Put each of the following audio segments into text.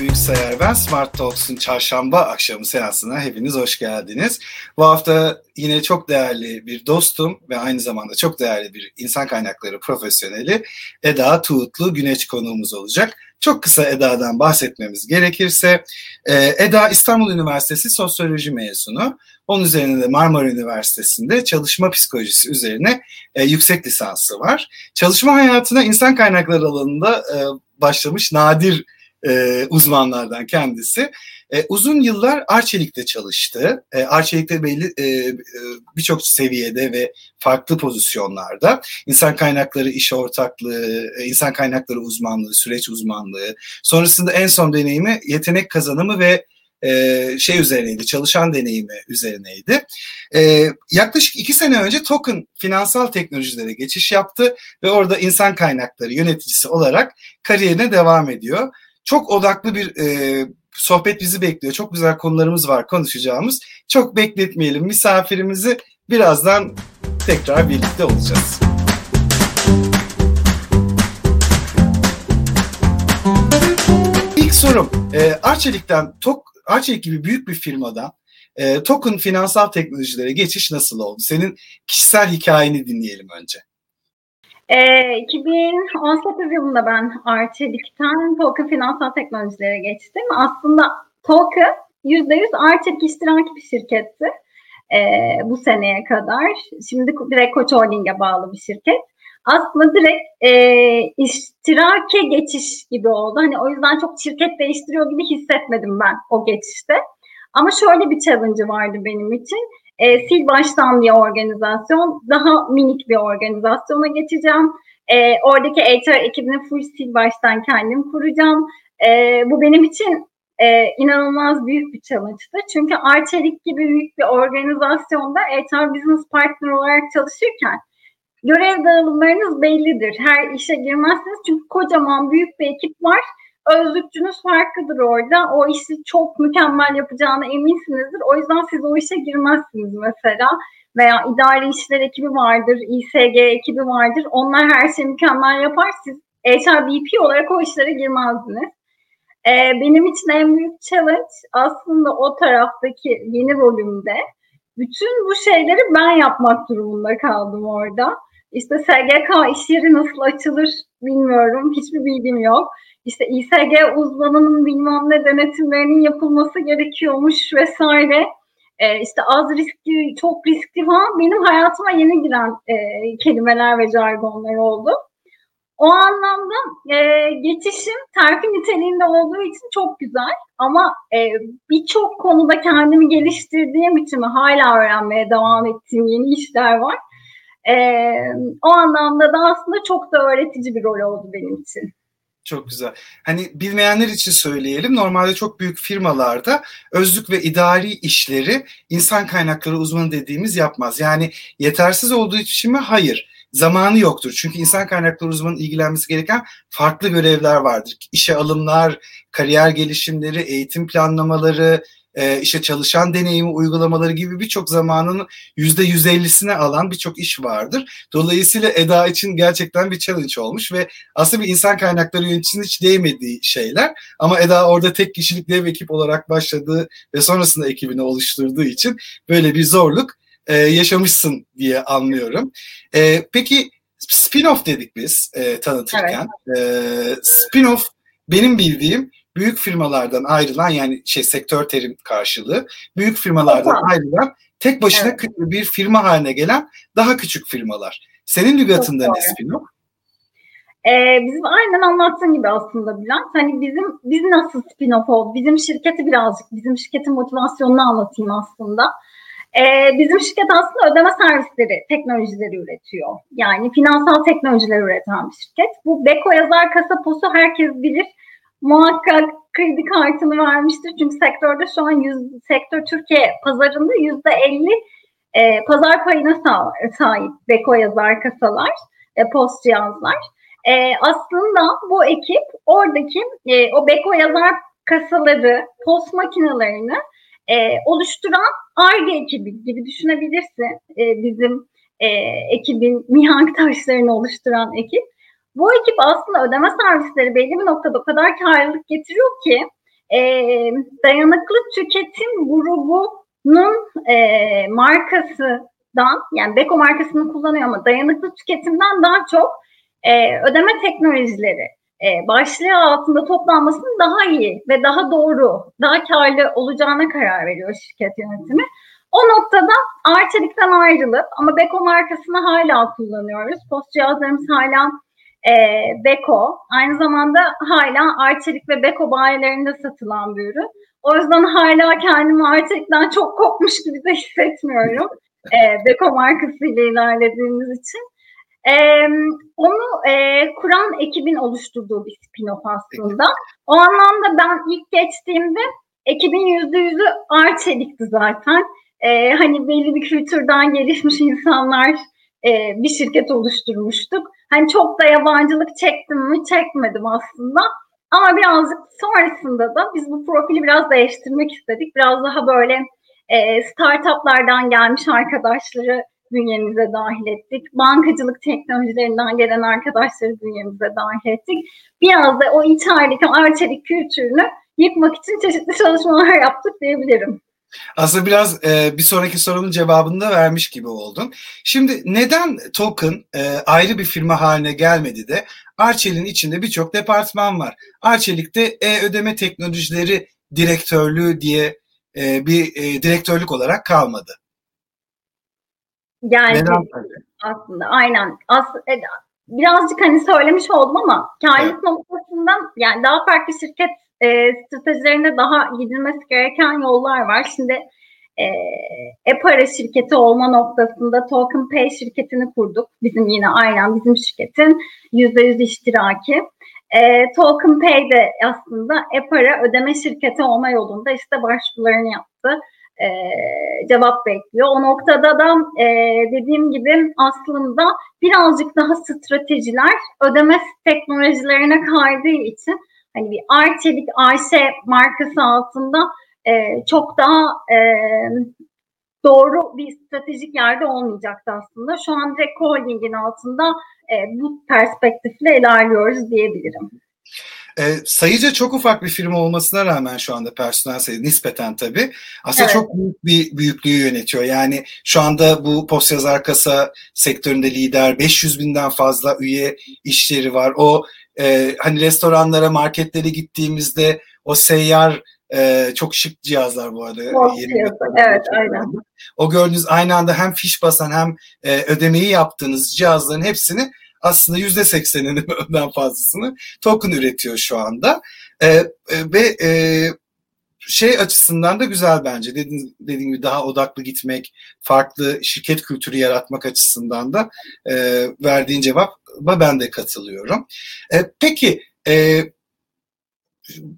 Büyük Sayar ben. Smart Talks'un çarşamba akşamı seansına hepiniz hoş geldiniz. Bu hafta yine çok değerli bir dostum ve aynı zamanda çok değerli bir insan kaynakları profesyoneli Eda Tuğutlu Güneş konuğumuz olacak. Çok kısa Eda'dan bahsetmemiz gerekirse, e, Eda İstanbul Üniversitesi Sosyoloji mezunu. Onun üzerine de Marmara Üniversitesi'nde çalışma psikolojisi üzerine e, yüksek lisansı var. Çalışma hayatına insan kaynakları alanında e, başlamış nadir e, uzmanlardan kendisi. E, uzun yıllar Arçelik'te çalıştı. E, Arçelik'te belli e, birçok seviyede ve farklı pozisyonlarda insan kaynakları iş ortaklığı, e, insan kaynakları uzmanlığı, süreç uzmanlığı. Sonrasında en son deneyimi yetenek kazanımı ve e, şey üzerineydi, çalışan deneyimi üzerineydi. E, yaklaşık iki sene önce Token finansal teknolojilere geçiş yaptı ve orada insan kaynakları yöneticisi olarak kariyerine devam ediyor. Çok odaklı bir e, sohbet bizi bekliyor. Çok güzel konularımız var konuşacağımız. Çok bekletmeyelim misafirimizi. Birazdan tekrar birlikte olacağız. İlk sorum, e, Arçelik'ten, Tok, Arçelik gibi büyük bir firmadan e, Token finansal teknolojilere geçiş nasıl oldu? Senin kişisel hikayeni dinleyelim önce. E, ee, 2018 yılında ben Arçelik'ten Token Finansal Teknolojilere geçtim. Aslında Token %100 Arçelik iştiraki bir şirketti e, bu seneye kadar. Şimdi direkt Koç Holding'e bağlı bir şirket. Aslında direkt e, iştirake geçiş gibi oldu. Hani o yüzden çok şirket değiştiriyor gibi hissetmedim ben o geçişte. Ama şöyle bir challenge vardı benim için e, sil baştan bir organizasyon, daha minik bir organizasyona geçeceğim. E, oradaki HR ekibini full sil baştan kendim kuracağım. E, bu benim için e, inanılmaz büyük bir challenge'dı. Çünkü Arçelik gibi büyük bir organizasyonda HR business partner olarak çalışırken görev dağılımlarınız bellidir. Her işe girmezsiniz çünkü kocaman büyük bir ekip var özlükçünüz farklıdır orada. O işi çok mükemmel yapacağına eminsinizdir. O yüzden siz o işe girmezsiniz mesela. Veya idari işler ekibi vardır, İSG ekibi vardır. Onlar her şeyi mükemmel yapar. Siz HR BP olarak o işlere girmezdiniz. Ee, benim için en büyük challenge aslında o taraftaki yeni rolümde bütün bu şeyleri ben yapmak durumunda kaldım orada. İşte SGK iş yeri nasıl açılır bilmiyorum. Hiçbir bilgim yok işte İSG uzmanının bilmem ne denetimlerinin yapılması gerekiyormuş vesaire. E, işte az riskli, çok riskli falan benim hayatıma yeni giren e, kelimeler ve jargonlar oldu. O anlamda e, geçişim terfi niteliğinde olduğu için çok güzel ama e, birçok konuda kendimi geliştirdiğim için hala öğrenmeye devam ettiğim yeni işler var. E, o anlamda da aslında çok da öğretici bir rol oldu benim için. Çok güzel. Hani bilmeyenler için söyleyelim. Normalde çok büyük firmalarda özlük ve idari işleri insan kaynakları uzmanı dediğimiz yapmaz. Yani yetersiz olduğu için mi? Hayır. Zamanı yoktur. Çünkü insan kaynakları uzmanı ilgilenmesi gereken farklı görevler vardır. İşe alımlar, kariyer gelişimleri, eğitim planlamaları, e, işte çalışan deneyimi uygulamaları gibi birçok zamanın yüzde yüz ellisine alan birçok iş vardır. Dolayısıyla Eda için gerçekten bir challenge olmuş ve aslında bir insan kaynakları yöneticisinin hiç değmediği şeyler ama Eda orada tek kişilik dev ekip olarak başladığı ve sonrasında ekibini oluşturduğu için böyle bir zorluk e, yaşamışsın diye anlıyorum. E, peki spin-off dedik biz e, tanıtırken. Evet. E, spin-off benim bildiğim büyük firmalardan ayrılan yani şey sektör terim karşılığı büyük firmalardan tamam. ayrılan tek başına evet. bir firma haline gelen daha küçük firmalar. Senin lügatında ne spin-off? Ee, bizim aynen anlattığın gibi aslında Bülent. Hani bizim biz nasıl spin-off oldu? Bizim şirketi birazcık, bizim şirketin motivasyonunu anlatayım aslında. Ee, bizim şirket aslında ödeme servisleri, teknolojileri üretiyor. Yani finansal teknolojiler üreten bir şirket. Bu Beko yazar kasa posu herkes bilir muhakkak kredi kartını vermiştir. Çünkü sektörde şu an yüz, sektör Türkiye pazarında yüzde elli e, pazar payına sah sahip Beko yazar kasalar, e, post cihazlar. E, aslında bu ekip oradaki e, o Beko yazar kasaları, post makinelerini e, oluşturan ARGE ekibi gibi düşünebilirsin. E, bizim e, ekibin mihank taşlarını oluşturan ekip. Bu ekip aslında ödeme servisleri belli bir noktada o kadar karlılık getiriyor ki e, dayanıklı tüketim grubunun e, markasından yani Beko markasını kullanıyor ama dayanıklı tüketimden daha çok e, ödeme teknolojileri e, başlığı altında toplanmasının daha iyi ve daha doğru, daha karlı olacağına karar veriyor şirket yönetimi. O noktada Arçelik'ten ayrılıp ama Beko markasını hala kullanıyoruz. Post cihazlarımız hala e, Beko. Aynı zamanda hala Arçelik ve Beko bayilerinde satılan bir ürün. O yüzden hala kendimi Arçelik'ten çok kopmuş gibi de hissetmiyorum. E, Beko markasıyla ilerlediğimiz için. E, onu e, kuran ekibin oluşturduğu bir spin-off aslında. O anlamda ben ilk geçtiğimde ekibin yüzde yüzü Arçelik'ti zaten. E, hani belli bir kültürden gelişmiş insanlar e, bir şirket oluşturmuştuk. Hani çok da yabancılık çektim mi çekmedim aslında. Ama birazcık sonrasında da biz bu profili biraz değiştirmek istedik. Biraz daha böyle e, startuplardan gelmiş arkadaşları bünyemize dahil ettik. Bankacılık teknolojilerinden gelen arkadaşları bünyemize dahil ettik. Biraz da o içerideki arçelik kültürünü yıkmak için çeşitli çalışmalar yaptık diyebilirim. Aslında biraz e, bir sonraki sorunun cevabını da vermiş gibi oldun. Şimdi neden Token e, ayrı bir firma haline gelmedi de Arçelik'in içinde birçok departman var. Arçelik'te e-ödeme teknolojileri direktörlüğü diye e, bir e, direktörlük olarak kalmadı. Yani neden? aslında aynen. As, e, birazcık hani söylemiş oldum ama karlılık evet. noktasından yani daha farklı şirket e, stratejilerinde daha gidilmesi gereken yollar var. Şimdi e, e-para şirketi olma noktasında Token Pay şirketini kurduk. Bizim yine aynen bizim şirketin %100 iştiraki. E, Token Pay de aslında e-para ödeme şirketi olma yolunda işte başvurularını yaptı. E, cevap bekliyor. O noktada da e, dediğim gibi aslında birazcık daha stratejiler ödeme teknolojilerine kaydığı için hani bir Arçelik Ayşe markası altında e, çok daha e, doğru bir stratejik yerde olmayacaktı aslında. Şu an direkt holdingin altında e, bu perspektifle ilerliyoruz diyebilirim. E, sayıca çok ufak bir firma olmasına rağmen şu anda personel sayısı nispeten tabii aslında evet. çok büyük bir büyüklüğü yönetiyor. Yani şu anda bu post yazar kasa sektöründe lider 500 binden fazla üye işleri var. O e, hani restoranlara, marketlere gittiğimizde o seyyar e, çok şık cihazlar bu arada. evet, aynen. O gördüğünüz aynı anda hem fiş basan hem e, ödemeyi yaptığınız cihazların hepsini aslında yüzde sekseninin önden fazlasını token üretiyor şu anda. E, e, ve e, şey açısından da güzel bence. Dediğim, dediğim gibi daha odaklı gitmek, farklı şirket kültürü yaratmak açısından da e, verdiğin cevap ben de katılıyorum. E, peki e,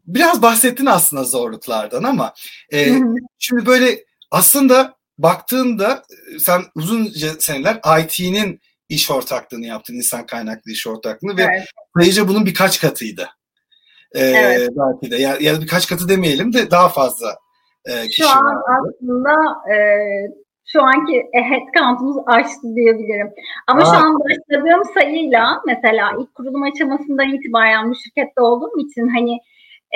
biraz bahsettin aslında zorluklardan ama e, şimdi böyle aslında baktığında e, sen uzun seneler IT'nin iş ortaklığını yaptın, insan kaynaklı iş ortaklığını evet. ve sayıca bunun birkaç katıydı. Ee, evet. Belki de ya, ya birkaç katı demeyelim de daha fazla e, kişi Şu an vardı. aslında e, şu anki e, headcount'umuz aştı diyebilirim. Ama Aa. şu an başladığım sayıyla mesela ilk kurulum aşamasından itibaren bu şirkette olduğum için hani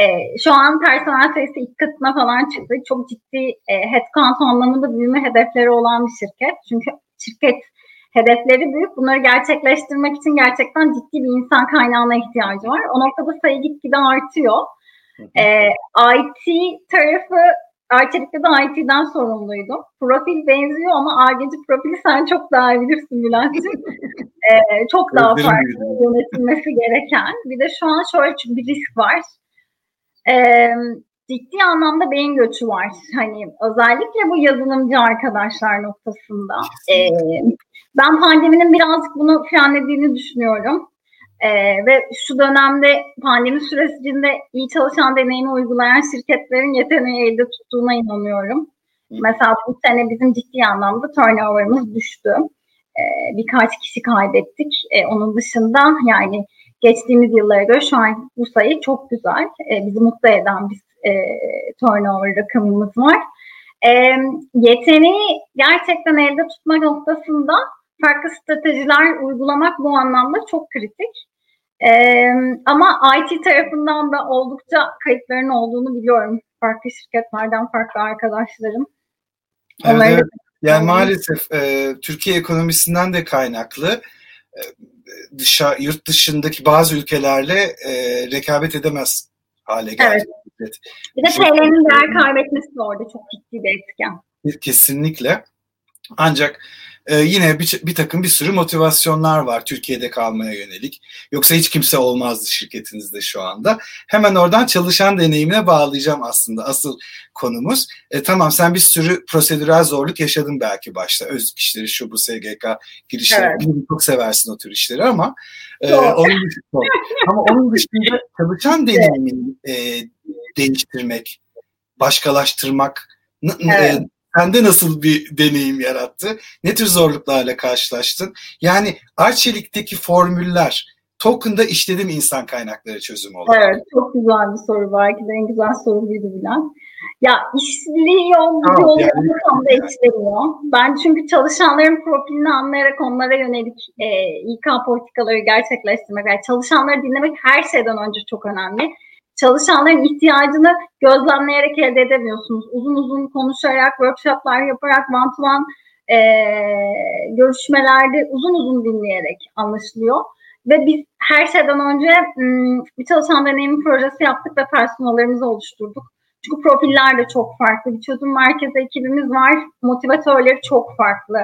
e, şu an personel sayısı ilk katına falan çıktı. Çok ciddi e, headcount anlamında büyüme hedefleri olan bir şirket. Çünkü şirket hedefleri büyük. Bunları gerçekleştirmek için gerçekten ciddi bir insan kaynağına ihtiyacı var. O noktada sayı gitgide artıyor. Ee, IT tarafı Arçelik'te de IT'den sorumluydum. Profil benziyor ama Argeci profili sen çok daha iyi bilirsin Bülent'ciğim. ee, çok daha farklı yönetilmesi gereken. Bir de şu an şöyle bir risk var. Ee, ciddi anlamda beyin göçü var. Hani özellikle bu yazılımcı arkadaşlar noktasında. Ee, ben pandeminin birazcık bunu frenlediğini düşünüyorum. Ee, ve şu dönemde pandemi sürecinde iyi çalışan deneyimi uygulayan şirketlerin yeteneği elde tuttuğuna inanıyorum. Mesela bu sene bizim ciddi anlamda turnover'ımız düştü. Ee, birkaç kişi kaybettik. Ee, onun dışında yani geçtiğimiz yıllara göre şu an bu sayı çok güzel. Ee, bizi mutlu eden bir e, turnover rakamımız var. E, yeteneği gerçekten elde tutma noktasında farklı stratejiler uygulamak bu anlamda çok kritik. Ee, ama IT tarafından da oldukça kayıpların olduğunu biliyorum. Farklı şirketlerden farklı arkadaşlarım. Evet, evet. Yani maalesef e, Türkiye ekonomisinden de kaynaklı e, dışa, yurt dışındaki bazı ülkelerle e, rekabet edemez hale geldi. Evet. Bir de TL'nin değer kaybetmesi de orada çok ciddi bir etken. Kesinlikle. Ancak e, yine bir, bir takım bir sürü motivasyonlar var Türkiye'de kalmaya yönelik. Yoksa hiç kimse olmazdı şirketinizde şu anda. Hemen oradan çalışan deneyimine bağlayacağım aslında asıl konumuz. E, tamam sen bir sürü prosedürel zorluk yaşadın belki başta. Özlük işleri, şu bu SGK girişleri. Evet. Çok seversin o tür işleri ama e, onun dışında, ama onun dışında çalışan deneyimini e, değiştirmek, başkalaştırmak evet. e, sende nasıl bir deneyim yarattı? Ne tür zorluklarla karşılaştın? Yani Arçelik'teki formüller Token'da işledim insan kaynakları çözümü olarak. Evet, çok güzel bir soru. Belki de en güzel soru buydu bilen. Ya işliyor, tamam, yani. tam da işlemiyor. Ben çünkü çalışanların profilini anlayarak onlara yönelik e, İK politikaları gerçekleştirmek, yani çalışanları dinlemek her şeyden önce çok önemli çalışanların ihtiyacını gözlemleyerek elde edemiyorsunuz. Uzun uzun konuşarak, workshoplar yaparak, one to one e, görüşmelerde uzun uzun dinleyerek anlaşılıyor. Ve biz her şeyden önce bir çalışan deneyimi projesi yaptık ve personellerimizi oluşturduk. Çünkü profiller de çok farklı. Bir çözüm merkezi ekibimiz var. Motivatörleri çok farklı.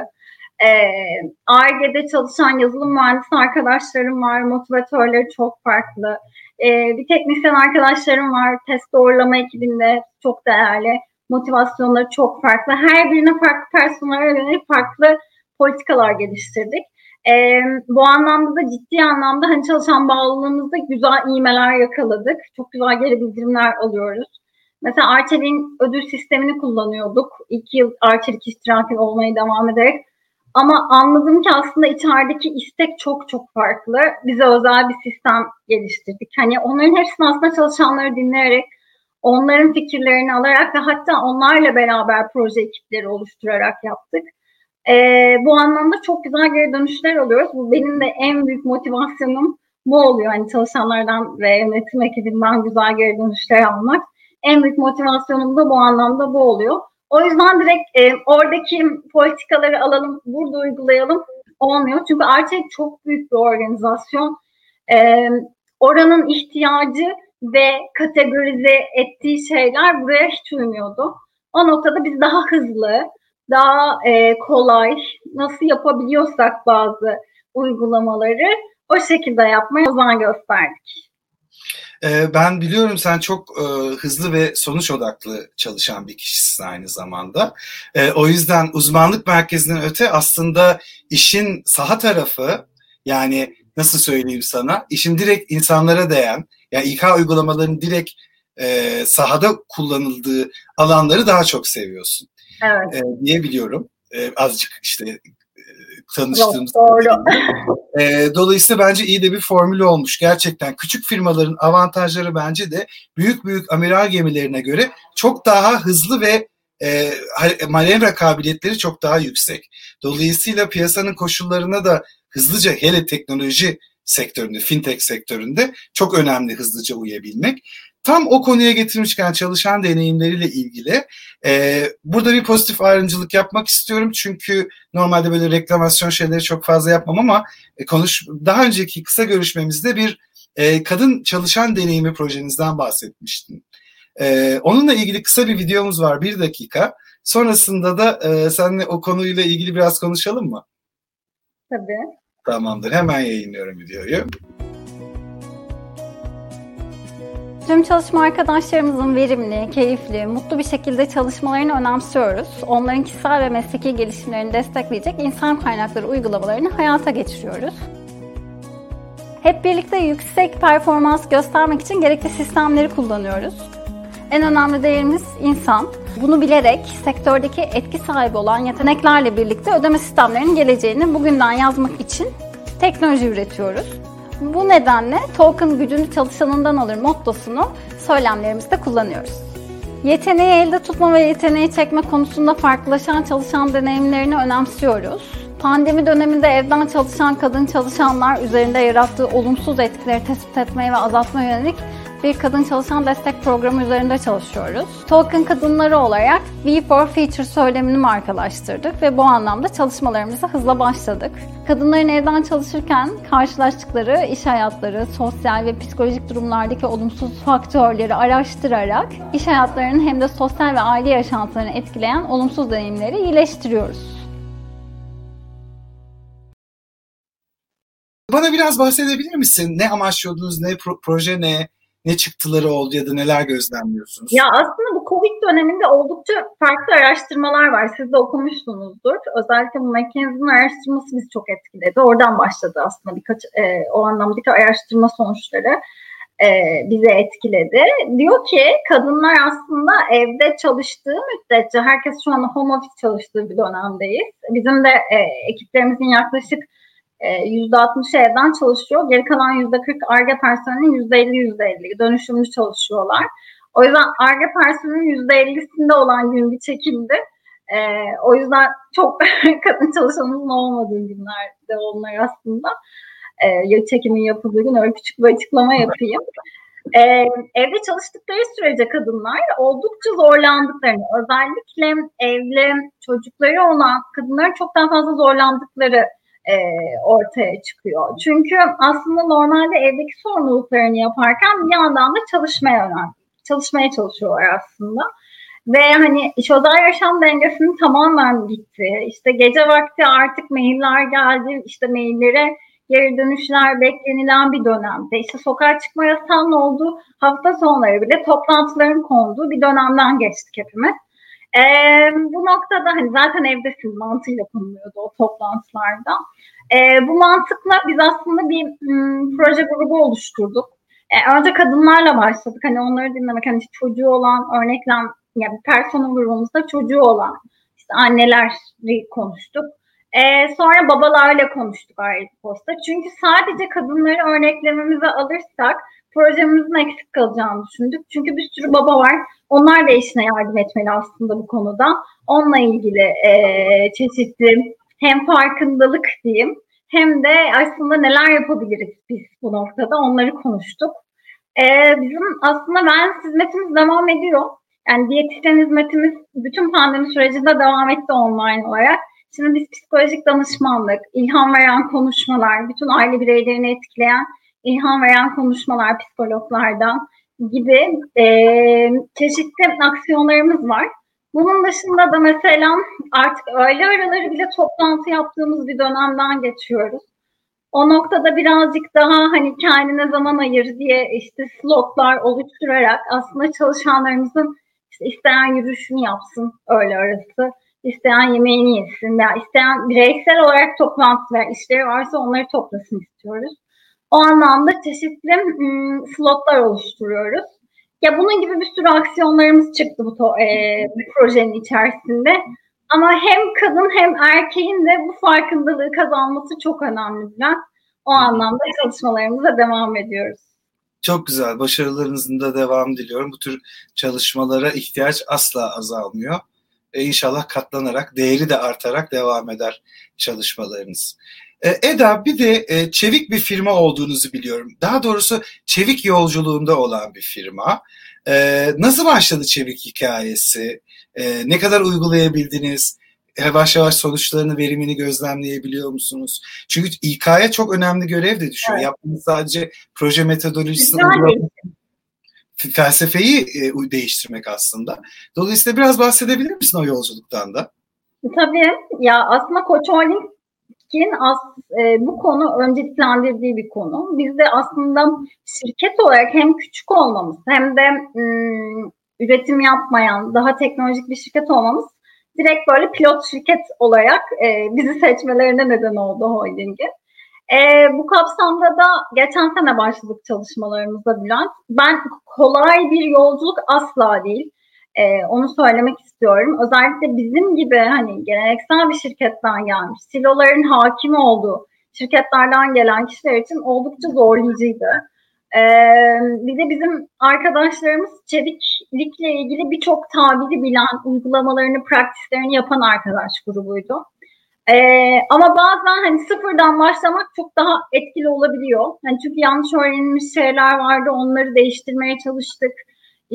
ARGE'de çalışan yazılım mühendisi arkadaşlarım var. Motivatörleri çok farklı. Ee, bir teknisyen arkadaşlarım var. Test doğrulama ekibinde çok değerli. Motivasyonları çok farklı. Her birine farklı personel yönelik farklı politikalar geliştirdik. Ee, bu anlamda da ciddi anlamda hani çalışan bağlılığımızda güzel iğmeler yakaladık. Çok güzel geri bildirimler alıyoruz. Mesela Arçelik'in ödül sistemini kullanıyorduk. İki yıl Arçelik iştiraki olmaya devam ederek. Ama anladım ki aslında içerideki istek çok çok farklı. Bize özel bir sistem geliştirdik. Hani onların hepsini aslında çalışanları dinleyerek, onların fikirlerini alarak ve hatta onlarla beraber proje ekipleri oluşturarak yaptık. Ee, bu anlamda çok güzel geri dönüşler alıyoruz. Bu benim de en büyük motivasyonum bu oluyor. Hani çalışanlardan ve yönetim ekibinden güzel geri dönüşler almak. En büyük motivasyonum da bu anlamda bu oluyor. O yüzden direkt e, oradaki politikaları alalım, burada uygulayalım olmuyor. Çünkü Arçelik çok büyük bir organizasyon. E, oranın ihtiyacı ve kategorize ettiği şeyler buraya hiç uymuyordu. O noktada biz daha hızlı, daha e, kolay, nasıl yapabiliyorsak bazı uygulamaları o şekilde yapmaya özen gösterdik. Ee, ben biliyorum sen çok e, hızlı ve sonuç odaklı çalışan bir kişisin aynı zamanda. E, o yüzden uzmanlık merkezinden öte aslında işin saha tarafı yani nasıl söyleyeyim sana işin direkt insanlara değen yani İK uygulamalarının direkt e, sahada kullanıldığı alanları daha çok seviyorsun. Evet. E, diyebiliyorum. E, azıcık işte tanıştığımız. Doğru. E, dolayısıyla bence iyi de bir formül olmuş. Gerçekten küçük firmaların avantajları bence de büyük büyük amiral gemilerine göre çok daha hızlı ve e, manevra kabiliyetleri çok daha yüksek. Dolayısıyla piyasanın koşullarına da hızlıca hele teknoloji sektöründe, fintech sektöründe çok önemli hızlıca uyabilmek. Tam o konuya getirmişken çalışan deneyimleriyle ilgili e, burada bir pozitif ayrımcılık yapmak istiyorum. Çünkü normalde böyle reklamasyon şeyleri çok fazla yapmam ama e, konuş daha önceki kısa görüşmemizde bir e, kadın çalışan deneyimi projenizden bahsetmiştin. E, onunla ilgili kısa bir videomuz var bir dakika. Sonrasında da e, seninle o konuyla ilgili biraz konuşalım mı? Tabii. Tamamdır. Hemen yayınlıyorum videoyu. Tüm çalışma arkadaşlarımızın verimli, keyifli, mutlu bir şekilde çalışmalarını önemsiyoruz. Onların kişisel ve mesleki gelişimlerini destekleyecek insan kaynakları uygulamalarını hayata geçiriyoruz. Hep birlikte yüksek performans göstermek için gerekli sistemleri kullanıyoruz. En önemli değerimiz insan. Bunu bilerek sektördeki etki sahibi olan yeteneklerle birlikte ödeme sistemlerinin geleceğini bugünden yazmak için teknoloji üretiyoruz. Bu nedenle token gücünü çalışanından alır mottosunu söylemlerimizde kullanıyoruz. Yeteneği elde tutma ve yeteneği çekme konusunda farklılaşan çalışan deneyimlerini önemsiyoruz. Pandemi döneminde evden çalışan kadın çalışanlar üzerinde yarattığı olumsuz etkileri tespit etmeye ve azaltmaya yönelik bir kadın çalışan destek programı üzerinde çalışıyoruz. Token kadınları olarak V for Future söylemini markalaştırdık ve bu anlamda çalışmalarımıza hızla başladık. Kadınların evden çalışırken karşılaştıkları iş hayatları, sosyal ve psikolojik durumlardaki olumsuz faktörleri araştırarak iş hayatlarının hem de sosyal ve aile yaşantılarını etkileyen olumsuz deneyimleri iyileştiriyoruz. Bana biraz bahsedebilir misin? Ne amaçlıyordunuz, ne pro- proje ne? Ne çıktıları oldu ya da neler gözlemliyorsunuz? Ya aslında bu Covid döneminde oldukça farklı araştırmalar var. Siz de okumuşsunuzdur. Özellikle bu McKinsey'nin araştırması bizi çok etkiledi. Oradan başladı aslında birkaç e, o anlamdaki araştırma sonuçları e, bizi etkiledi. Diyor ki kadınlar aslında evde çalıştığı müddetçe herkes şu an home office çalıştığı bir dönemdeyiz. Bizim de e, ekiplerimizin yaklaşık %60 e, evden çalışıyor. Geri kalan %40 ARGE personelinin %50 %50 dönüşümlü çalışıyorlar. O yüzden ARGE personelinin %50'sinde olan gün bir çekildi. Ee, o yüzden çok kadın çalışanımızın olmadığı günlerde onlar aslında. Ee, çekimin yapıldığı gün öyle küçük bir açıklama yapayım. Ee, evde çalıştıkları sürece kadınlar oldukça zorlandıklarını, özellikle evli çocukları olan kadınların çok daha fazla zorlandıkları e, ortaya çıkıyor. Çünkü aslında normalde evdeki sorumluluklarını yaparken bir yandan da çalışmaya önem, çalışmaya çalışıyorlar aslında. Ve hani iş özel yaşam dengesinin tamamen gitti. İşte gece vakti artık mailler geldi. İşte maillere geri dönüşler beklenilen bir dönemde. İşte sokağa çıkma yasağının olduğu hafta sonları bile toplantıların konduğu bir dönemden geçtik hepimiz. E, bu noktada hani zaten evdesin mantığıyla konuluyordu o toplantılarda. E, bu mantıkla biz aslında bir m, proje grubu oluşturduk. E, önce kadınlarla başladık. Hani onları dinlemek, hani çocuğu olan örneklem, yani personel grubumuzda çocuğu olan işte anneleri konuştuk. E, sonra babalarla konuştuk ayrı posta. Çünkü sadece kadınları örneklememize alırsak projemizin eksik kalacağını düşündük. Çünkü bir sürü baba var. Onlar da eşine yardım etmeli aslında bu konuda. Onunla ilgili e, çeşitli hem farkındalık diyeyim hem de aslında neler yapabiliriz biz bu noktada onları konuştuk. E, bizim aslında ben hizmetimiz devam ediyor. Yani diyetisyen hizmetimiz bütün pandemi sürecinde devam etti online olarak. Şimdi biz psikolojik danışmanlık, ilham veren konuşmalar, bütün aile bireylerini etkileyen ilham veren konuşmalar psikologlardan gibi e, çeşitli aksiyonlarımız var. Bunun dışında da mesela artık öğle araları bile toplantı yaptığımız bir dönemden geçiyoruz. O noktada birazcık daha hani kendine zaman ayır diye işte slotlar oluşturarak aslında çalışanlarımızın işte isteyen yürüyüşünü yapsın öğle arası, isteyen yemeğini yesin veya isteyen bireysel olarak toplantılar, işleri varsa onları toplasın istiyoruz. O anlamda çeşitli slotlar oluşturuyoruz. Ya bunun gibi bir sürü aksiyonlarımız çıktı bu, to, e, bu projenin içerisinde. Ama hem kadın hem erkeğin de bu farkındalığı kazanması çok önemli Bülent. O anlamda çalışmalarımıza devam ediyoruz. Çok güzel. Başarılarınızın da devam diliyorum. Bu tür çalışmalara ihtiyaç asla azalmıyor. E, inşallah katlanarak, değeri de artarak devam eder çalışmalarınız. E, Eda bir de e, çevik bir firma olduğunuzu biliyorum. Daha doğrusu çevik yolculuğunda olan bir firma. E, nasıl başladı çevik hikayesi? Ne kadar uygulayabildiniz? Yavaş yavaş sonuçlarını, verimini gözlemleyebiliyor musunuz? Çünkü İK'ya çok önemli görev de düşüyor. Evet. Yaptığınız sadece proje metodolojisi felsefeyi değiştirmek aslında. Dolayısıyla biraz bahsedebilir misin o yolculuktan da? Tabii. Ya aslında Koç Holding ilişkin as, e, bu konu önceliklendirdiği bir konu. Biz de aslında şirket olarak hem küçük olmamız hem de m, üretim yapmayan daha teknolojik bir şirket olmamız direkt böyle pilot şirket olarak e, bizi seçmelerine neden oldu holdingin. E, bu kapsamda da geçen sene başladık çalışmalarımıza Bülent. Ben kolay bir yolculuk asla değil. E, onu söylemek istiyorum. Özellikle bizim gibi hani geleneksel bir şirketten gelmiş, siloların hakim olduğu şirketlerden gelen kişiler için oldukça zorlayıcıydı. Ee, bir de bizim arkadaşlarımız çeviklikle ilgili birçok tabiri bilen, uygulamalarını, praktislerini yapan arkadaş grubuydu. Ee, ama bazen hani sıfırdan başlamak çok daha etkili olabiliyor. Hani çünkü yanlış öğrenilmiş şeyler vardı, onları değiştirmeye çalıştık.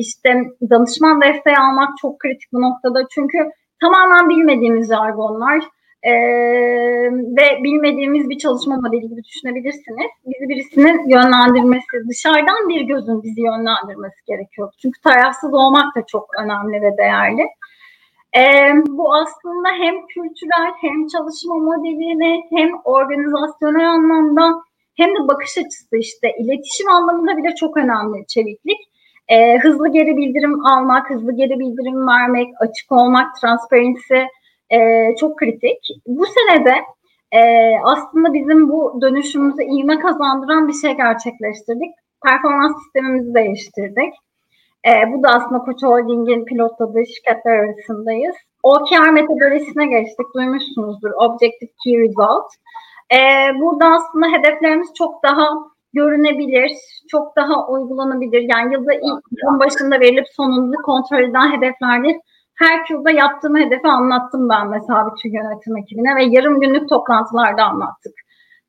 İşte danışman desteği almak çok kritik bu noktada. Çünkü tamamen bilmediğimiz jargonlar e, ve bilmediğimiz bir çalışma modeli gibi düşünebilirsiniz. Bizi birisinin yönlendirmesi, dışarıdan bir gözün bizi yönlendirmesi gerekiyor. Çünkü tarafsız olmak da çok önemli ve değerli. E, bu aslında hem kültürel hem çalışma modelini hem organizasyonel anlamda hem de bakış açısı işte iletişim anlamında bile çok önemli çeviklik. E, hızlı geri bildirim almak, hızlı geri bildirim vermek, açık olmak, transparency e, çok kritik. Bu senede e, aslında bizim bu dönüşümümüze ivme kazandıran bir şey gerçekleştirdik. Performans sistemimizi değiştirdik. E, bu da aslında Koç Holding'in pilotladığı şirketler arasındayız. OKR metodolojisine geçtik. Duymuşsunuzdur. Objective Key Result. E, burada aslında hedeflerimiz çok daha görünebilir, çok daha uygulanabilir. Yani yılda ilk yılın başında verilip sonunda kontrol eden hedeflerdir. Her yılda yaptığım hedefi anlattım ben mesela bütün yönetim ekibine ve yarım günlük toplantılarda anlattık.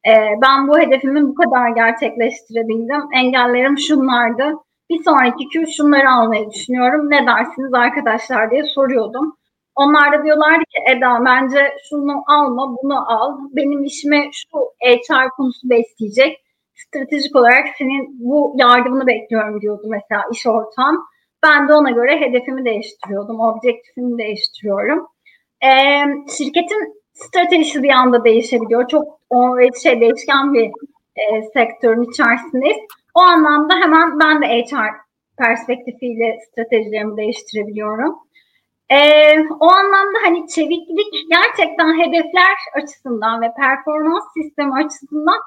Ee, ben bu hedefimi bu kadar gerçekleştirebildim. Engellerim şunlardı. Bir sonraki Q şunları almayı düşünüyorum. Ne dersiniz arkadaşlar diye soruyordum. Onlar da diyorlardı ki Eda bence şunu alma bunu al. Benim işime şu HR konusu besleyecek stratejik olarak senin bu yardımını bekliyorum diyordu mesela iş ortam. Ben de ona göre hedefimi değiştiriyordum, objektifimi değiştiriyorum. Ee, şirketin stratejisi bir anda değişebiliyor. Çok o şey değişken bir e, sektörün içerisindeyiz. O anlamda hemen ben de HR perspektifiyle stratejilerimi değiştirebiliyorum. Ee, o anlamda hani çeviklik gerçekten hedefler açısından ve performans sistemi açısından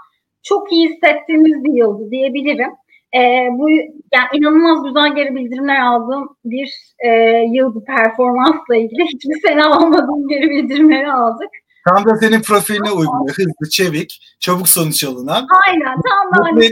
çok iyi hissettiğimiz bir yıldı diyebilirim. E, bu yani inanılmaz güzel geri bildirimler aldığım bir e, yıldı performansla ilgili. Hiçbir sene almadığım geri bildirimleri aldık. Tam da senin profiline uygun. Hızlı, çevik, çabuk sonuç alınan. Aynen. Tam da hani.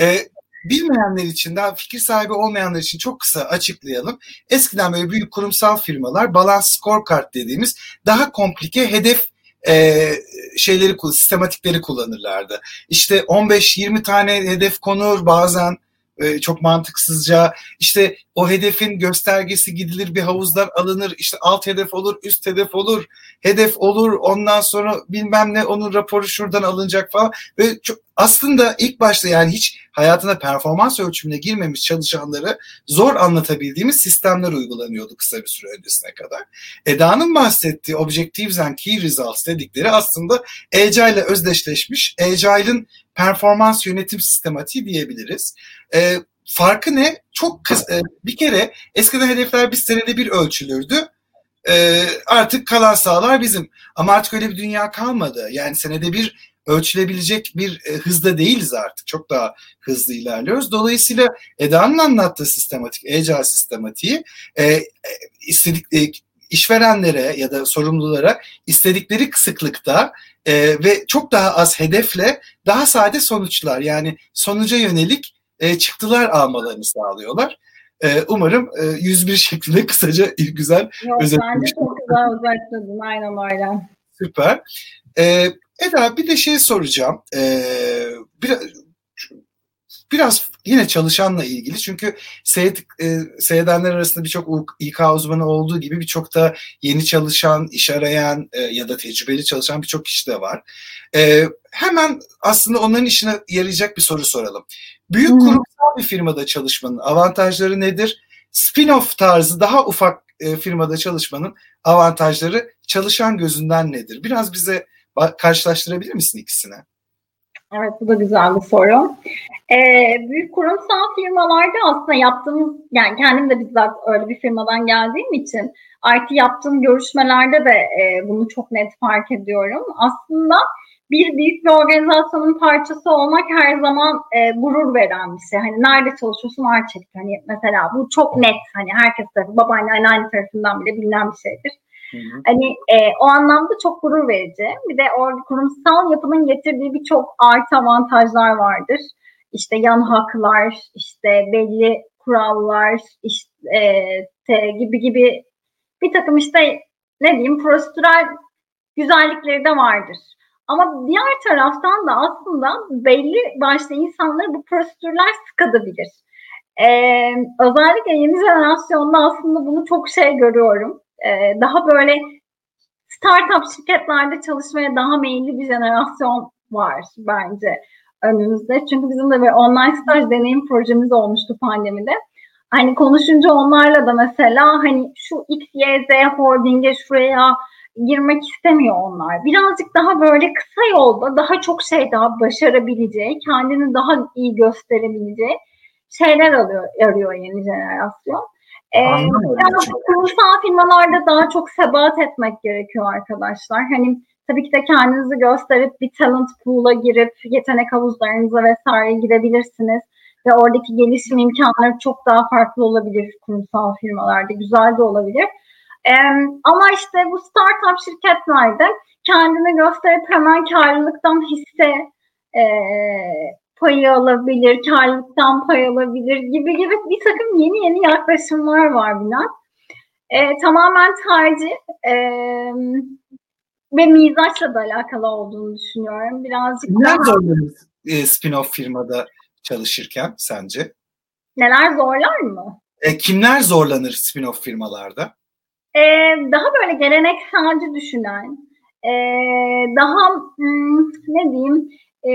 e, bilmeyenler için daha fikir sahibi olmayanlar için çok kısa açıklayalım. Eskiden böyle büyük kurumsal firmalar balance scorecard dediğimiz daha komplike hedef e, şeyleri sistematikleri kullanırlardı. İşte 15-20 tane hedef konur bazen e, çok mantıksızca işte o hedefin göstergesi gidilir bir havuzdan alınır işte alt hedef olur üst hedef olur hedef olur ondan sonra bilmem ne onun raporu şuradan alınacak falan ve çok, aslında ilk başta yani hiç hayatına performans ölçümüne girmemiş çalışanları zor anlatabildiğimiz sistemler uygulanıyordu kısa bir süre öncesine kadar. Eda'nın bahsettiği Objectives and Key Results dedikleri aslında Agile ile özdeşleşmiş Agile'ın performans yönetim sistematiği diyebiliriz. E, farkı ne? Çok kısa, e, bir kere eskiden hedefler bir senede bir ölçülürdü. E, artık kalan sahalar bizim. Ama artık öyle bir dünya kalmadı. Yani senede bir ölçülebilecek bir e, hızda değiliz artık. Çok daha hızlı ilerliyoruz. Dolayısıyla Eda'nın anlattığı sistematik, Agile sistematiği e, e, istedik, e, işverenlere ya da sorumlulara istedikleri sıklıkta e, ve çok daha az hedefle daha sade sonuçlar yani sonuca yönelik e, çıktılar almalarını sağlıyorlar. E, umarım e, 101 şeklinde kısaca güzel özetlemiştim. çok güzel özetledin aynen öyle. Süper. E, Eda bir de şey soracağım. E, biraz, biraz yine çalışanla ilgili çünkü seyret, e, seyredenler arasında birçok İK uzmanı olduğu gibi birçok da yeni çalışan, iş arayan e, ya da tecrübeli çalışan birçok kişi de var. E, hemen aslında onların işine yarayacak bir soru soralım. Büyük hmm. kurumsal bir firmada çalışmanın avantajları nedir? Spin-off tarzı daha ufak e, firmada çalışmanın avantajları çalışan gözünden nedir? Biraz bize karşılaştırabilir misin ikisini? Evet bu da güzel bir soru. Ee, büyük kurumsal firmalarda aslında yaptığımız, yani kendim de bizzat öyle bir firmadan geldiğim için IT yaptığım görüşmelerde de e, bunu çok net fark ediyorum. Aslında bir büyük bir organizasyonun parçası olmak her zaman e, gurur veren bir şey. Hani nerede çalışıyorsun Arçelik. Hani mesela bu çok net. Hani herkes tarafı, babaanne, anneanne tarafından bile bilinen bir şeydir. Hani e, o anlamda çok gurur verici. Bir de o kurumsal yapının getirdiği birçok artı avantajlar vardır. İşte yan haklar, işte belli kurallar, işte e, gibi gibi bir takım işte ne diyeyim prosedürel güzellikleri de vardır. Ama diğer taraftan da aslında belli başlı insanları bu prosedürler sıkadabilir. Ee, özellikle yeni jenerasyonda aslında bunu çok şey görüyorum. Ee, daha böyle startup şirketlerde çalışmaya daha meyilli bir jenerasyon var bence önümüzde. Çünkü bizim de bir online staj deneyim projemiz olmuştu pandemide. Hani konuşunca onlarla da mesela hani şu X, Y, Z holding'e şuraya girmek istemiyor onlar. Birazcık daha böyle kısa yolda daha çok şey daha başarabileceği, kendini daha iyi gösterebileceği şeyler alıyor, arıyor yeni jenerasyon. Ee, kurumsal firmalarda daha çok sebat etmek gerekiyor arkadaşlar. Hani tabii ki de kendinizi gösterip bir talent pool'a girip yetenek havuzlarınıza vesaire girebilirsiniz. Ve oradaki gelişim imkanları çok daha farklı olabilir kurumsal firmalarda. Güzel de olabilir. Ee, ama işte bu startup şirketlerde kendini gösterip hemen karlılıktan hisse e, payı alabilir, karlılıktan pay alabilir gibi gibi bir takım yeni yeni yaklaşımlar var Bülent. E, tamamen tercih e, ve mizaçla da alakalı olduğunu düşünüyorum. Birazcık Neler daha... zorlanır e, spin-off firmada çalışırken sence? Neler zorlar mı? E, kimler zorlanır spin-off firmalarda? E, daha böyle gelenekselci düşünen, e, daha hmm, ne diyeyim e,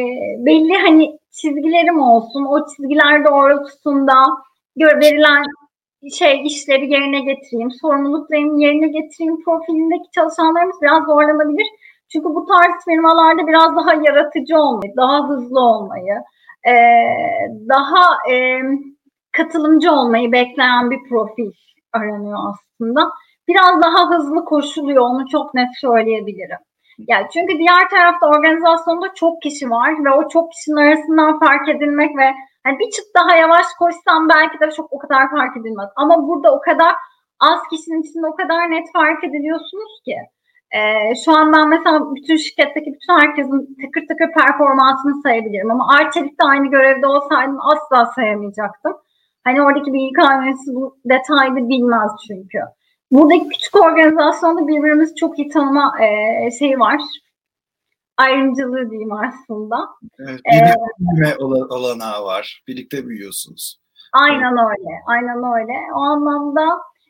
belli hani çizgilerim olsun. O çizgiler doğrultusunda verilen şey işleri yerine getireyim, sorumluluklarımı yerine getireyim profilindeki çalışanlarımız biraz zorlanabilir. Çünkü bu tarz firmalarda biraz daha yaratıcı olmayı, daha hızlı olmayı, e, daha e, katılımcı olmayı bekleyen bir profil aranıyor aslında. Biraz daha hızlı koşuluyor, onu çok net söyleyebilirim. Yani çünkü diğer tarafta organizasyonda çok kişi var ve o çok kişinin arasından fark edilmek ve yani bir çıt daha yavaş koşsam belki de çok o kadar fark edilmez. Ama burada o kadar az kişinin içinde o kadar net fark ediliyorsunuz ki. Ee, şu an ben mesela bütün şirketteki bütün herkesin tıkır tıkır performansını sayabilirim. Ama Arçelik'te aynı görevde olsaydım asla sayamayacaktım. Hani oradaki bir İK bu detaylı bilmez çünkü. Buradaki küçük organizasyonda birbirimizi çok iyi tanıma e, şeyi var. Ayrımcılığı diyeyim aslında. Evet, birlikte büyüme olanağı var. Birlikte büyüyorsunuz. Aynen öyle. Aynen öyle. O anlamda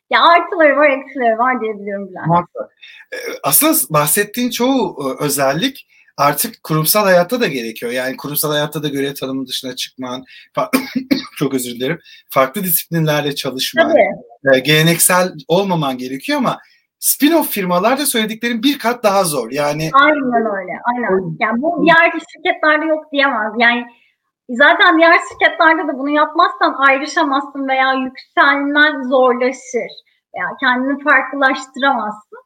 ya artıları var, eksileri var diyebiliyorum Bülent. Aslında bahsettiğin çoğu e, özellik artık kurumsal hayatta da gerekiyor. Yani kurumsal hayatta da görev tanımı dışına çıkman, çok özür dilerim, farklı disiplinlerle çalışman, Tabii. E, geleneksel olmaman gerekiyor ama spin-off firmalarda söylediklerim bir kat daha zor. Yani Aynen öyle. Aynen. Yani bu diğer şirketlerde yok diyemez. Yani zaten diğer şirketlerde de bunu yapmazsan ayrışamazsın veya yükselmen zorlaşır. Veya kendini farklılaştıramazsın.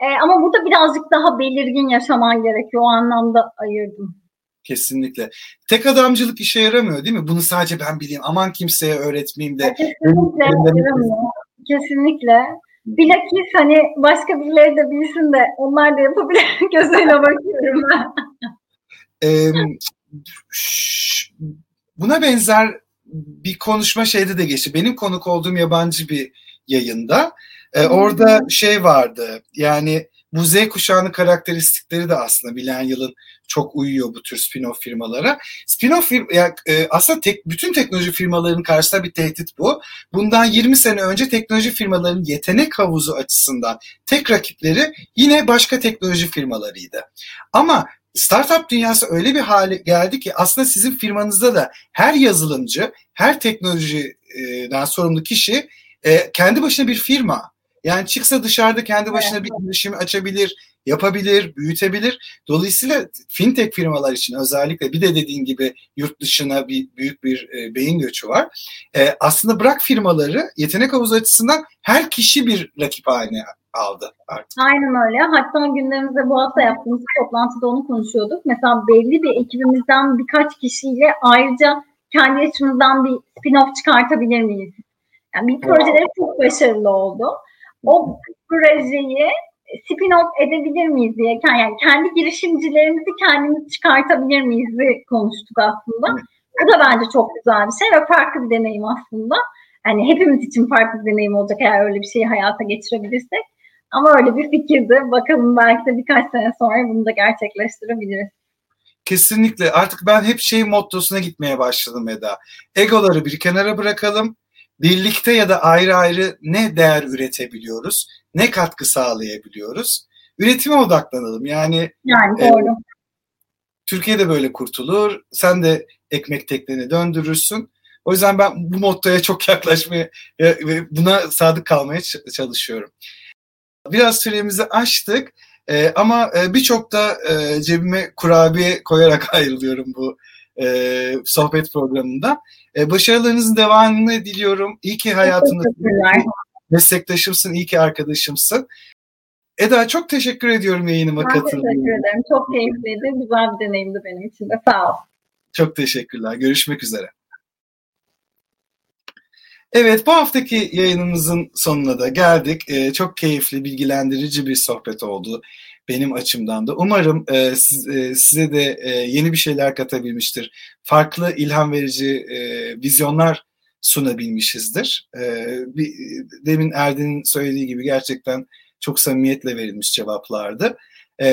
E, ama burada birazcık daha belirgin yaşaman gerekiyor. O anlamda ayırdım. Kesinlikle. Tek adamcılık işe yaramıyor değil mi? Bunu sadece ben bileyim. Aman kimseye öğretmeyeyim de. Kesinlikle yaramıyor. Kesinlikle. Bilakis hani başka birileri de bilsin de onlar da yapabilir gözüyle bakıyorum ben. ee, buna benzer bir konuşma şeyde de geçti. Benim konuk olduğum yabancı bir yayında e, orada şey vardı yani bu Z kuşağının karakteristikleri de aslında bilen yılın çok uyuyor bu tür spin-off firmalara. Spin-off firma, yani, e, aslında tek, bütün teknoloji firmalarının karşısında bir tehdit bu. Bundan 20 sene önce teknoloji firmalarının yetenek havuzu açısından tek rakipleri yine başka teknoloji firmalarıydı. Ama startup dünyası öyle bir hale geldi ki aslında sizin firmanızda da her yazılımcı, her teknolojiden sorumlu kişi e, kendi başına bir firma. Yani çıksa dışarıda kendi başına evet. bir girişim açabilir, yapabilir, büyütebilir. Dolayısıyla fintech firmalar için özellikle bir de dediğin gibi yurt dışına bir büyük bir e, beyin göçü var. E, aslında bırak firmaları yetenek havuzu açısından her kişi bir rakip haline aldı artık. Aynen öyle. Hatta gündemimizde bu hafta yaptığımız toplantıda onu konuşuyorduk. Mesela belli bir ekibimizden birkaç kişiyle ayrıca kendi açımızdan bir spin-off çıkartabilir miyiz? Yani bir projeleri çok başarılı oldu o projeyi spin-off edebilir miyiz diye yani kendi girişimcilerimizi kendimiz çıkartabilir miyiz konuştuk aslında. Bu da bence çok güzel bir şey ve farklı bir deneyim aslında. Yani hepimiz için farklı bir deneyim olacak eğer öyle bir şeyi hayata geçirebilirsek. Ama öyle bir fikirdi. Bakalım belki de birkaç sene sonra bunu da gerçekleştirebiliriz. Kesinlikle. Artık ben hep şey mottosuna gitmeye başladım Eda. Egoları bir kenara bırakalım. Birlikte ya da ayrı ayrı ne değer üretebiliyoruz? Ne katkı sağlayabiliyoruz? Üretime odaklanalım. Yani, yani doğru. E, Türkiye böyle kurtulur. Sen de ekmek tekneni döndürürsün. O yüzden ben bu mottoya çok yaklaşmaya ve buna sadık kalmaya çalışıyorum. Biraz süremizi açtık e, ama e, birçok da e, cebime kurabiye koyarak ayrılıyorum bu e, sohbet programında. E, başarılarınızın devamını diliyorum. İyi ki hayatında meslektaşımsın, iyi ki arkadaşımsın. Eda çok teşekkür ediyorum yayınıma katıldığın için. teşekkür ederim. Çok keyifliydi. Güzel bir deneyimdi benim için de. Sağ ol. Çok teşekkürler. Görüşmek üzere. Evet bu haftaki yayınımızın sonuna da geldik. Ee, çok keyifli, bilgilendirici bir sohbet oldu benim açımdan da. Umarım e, siz, e, size de e, yeni bir şeyler katabilmiştir. Farklı ilham verici e, vizyonlar sunabilmişizdir. E, bir, demin Erdin'in söylediği gibi gerçekten çok samimiyetle verilmiş cevaplardı. E,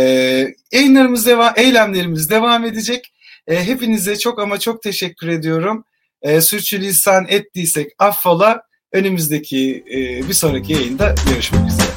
yayınlarımız devam, eylemlerimiz devam edecek. E, hepinize çok ama çok teşekkür ediyorum. E, sürçülisan ettiysek affola. Önümüzdeki e, bir sonraki yayında görüşmek üzere.